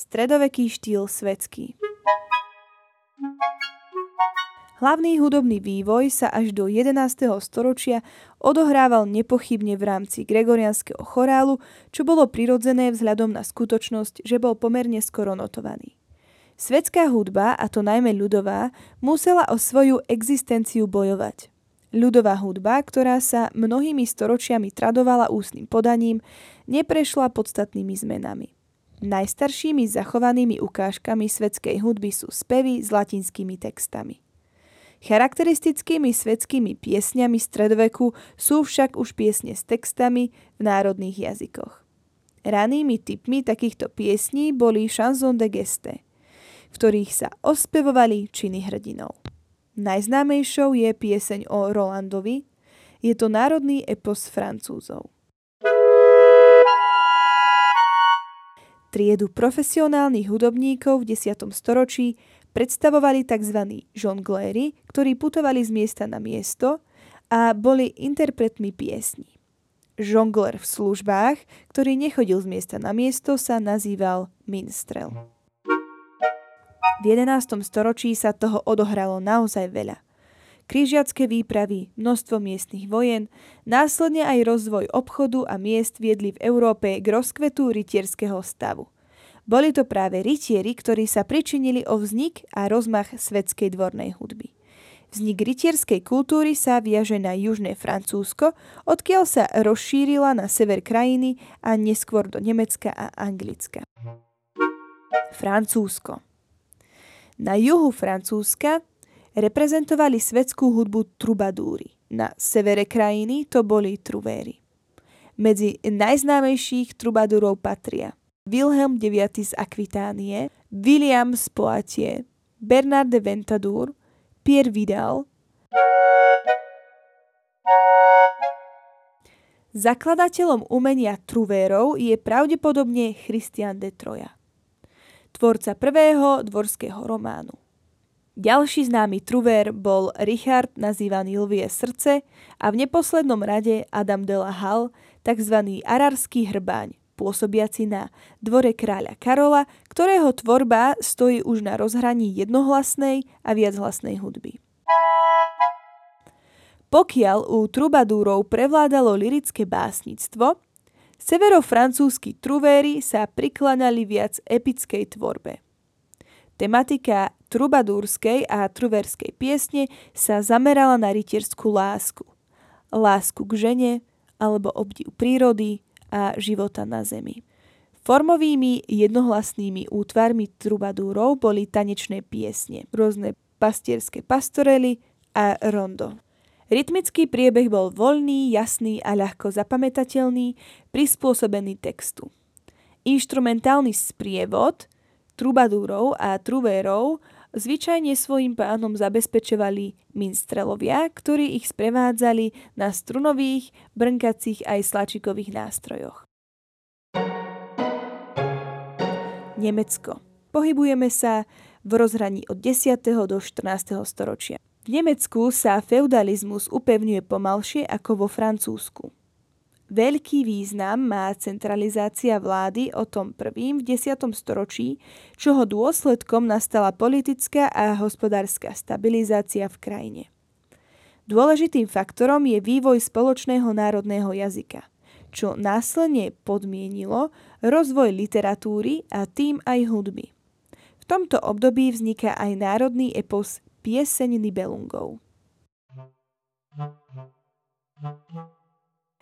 Stredoveký štýl svetský. Hlavný hudobný vývoj sa až do 11. storočia odohrával nepochybne v rámci gregorianského chorálu, čo bolo prirodzené vzhľadom na skutočnosť, že bol pomerne skoro notovaný. Svetská hudba, a to najmä ľudová, musela o svoju existenciu bojovať. Ľudová hudba, ktorá sa mnohými storočiami tradovala ústnym podaním, neprešla podstatnými zmenami. Najstaršími zachovanými ukážkami svetskej hudby sú spevy s latinskými textami. Charakteristickými svetskými piesňami stredoveku sú však už piesne s textami v národných jazykoch. Ranými typmi takýchto piesní boli chanson de geste, v ktorých sa ospevovali činy hrdinov. Najznámejšou je pieseň o Rolandovi, je to národný epos Francúzov. Triedu profesionálnych hudobníkov v 10. storočí predstavovali tzv. žongléry, ktorí putovali z miesta na miesto a boli interpretmi piesní. Žongler v službách, ktorý nechodil z miesta na miesto, sa nazýval minstrel. V 11. storočí sa toho odohralo naozaj veľa. Krížiacké výpravy, množstvo miestnych vojen, následne aj rozvoj obchodu a miest viedli v Európe k rozkvetu rytierského stavu – boli to práve rytieri, ktorí sa pričinili o vznik a rozmach svetskej dvornej hudby. Vznik rytierskej kultúry sa viaže na južné Francúzsko, odkiaľ sa rozšírila na sever krajiny a neskôr do Nemecka a Anglicka. Francúzsko Na juhu Francúzska reprezentovali svetskú hudbu trubadúry. Na severe krajiny to boli truvéry. Medzi najznámejších trubadúrov patria Wilhelm IX z Akvitánie, William z Poitiers, Bernard de Ventadour, Pierre Vidal, Zakladateľom umenia truvérov je pravdepodobne Christian de Troja, tvorca prvého dvorského románu. Ďalší známy truvér bol Richard, nazývaný Lvie srdce, a v neposlednom rade Adam de la Halle, tzv. ararský hrbáň, pôsobiaci na dvore kráľa Karola, ktorého tvorba stojí už na rozhraní jednohlasnej a viachlasnej hudby. Pokiaľ u trubadúrov prevládalo lirické básnictvo, severofrancúzski truvéry sa priklanali viac epickej tvorbe. Tematika trubadúrskej a truverskej piesne sa zamerala na rytierskú lásku. Lásku k žene alebo obdiv prírody, a života na zemi. Formovými jednohlasnými útvarmi trubadúrov boli tanečné piesne, rôzne pastierské pastorely a rondo. Rytmický priebeh bol voľný, jasný a ľahko zapamätateľný, prispôsobený textu. Inštrumentálny sprievod trubadúrov a truvérov zvyčajne svojim pánom zabezpečovali minstrelovia, ktorí ich sprevádzali na strunových, brnkacích aj slačikových nástrojoch. Nemecko. Pohybujeme sa v rozhraní od 10. do 14. storočia. V Nemecku sa feudalizmus upevňuje pomalšie ako vo Francúzsku. Veľký význam má centralizácia vlády o tom prvým v 10. storočí, čoho dôsledkom nastala politická a hospodárska stabilizácia v krajine. Dôležitým faktorom je vývoj spoločného národného jazyka, čo následne podmienilo rozvoj literatúry a tým aj hudby. V tomto období vzniká aj národný epos Pieseň Nibelungov.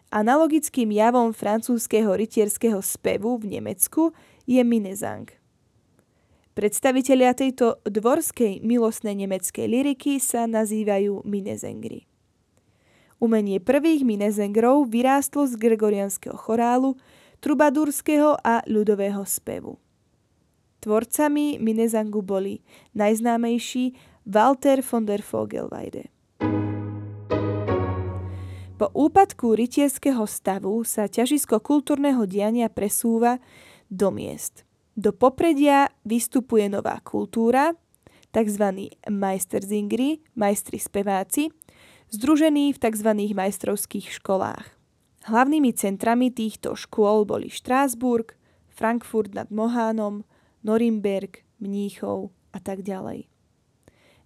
Analogickým javom francúzského rytierského spevu v Nemecku je Minezang. Predstavitelia tejto dvorskej milostnej nemeckej liriky sa nazývajú Minezengri. Umenie prvých Minezengrov vyrástlo z gregorianského chorálu, trubadúrskeho a ľudového spevu. Tvorcami Minezangu boli najznámejší Walter von der Vogelweide. Po úpadku rytierského stavu sa ťažisko kultúrneho diania presúva do miest. Do popredia vystupuje nová kultúra, tzv. majsterzingri, majstri speváci, združení v tzv. majstrovských školách. Hlavnými centrami týchto škôl boli Štrásburg, Frankfurt nad Mohánom, Norimberg, Mníchov a tak ďalej.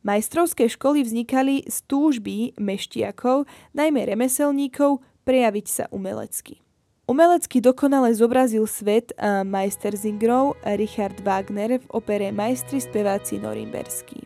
Majstrovské školy vznikali z túžby meštiakov, najmä remeselníkov, prejaviť sa umelecky. Umelecky dokonale zobrazil svet a majsterzingrov Richard Wagner v opere Majstri speváci norimberskí.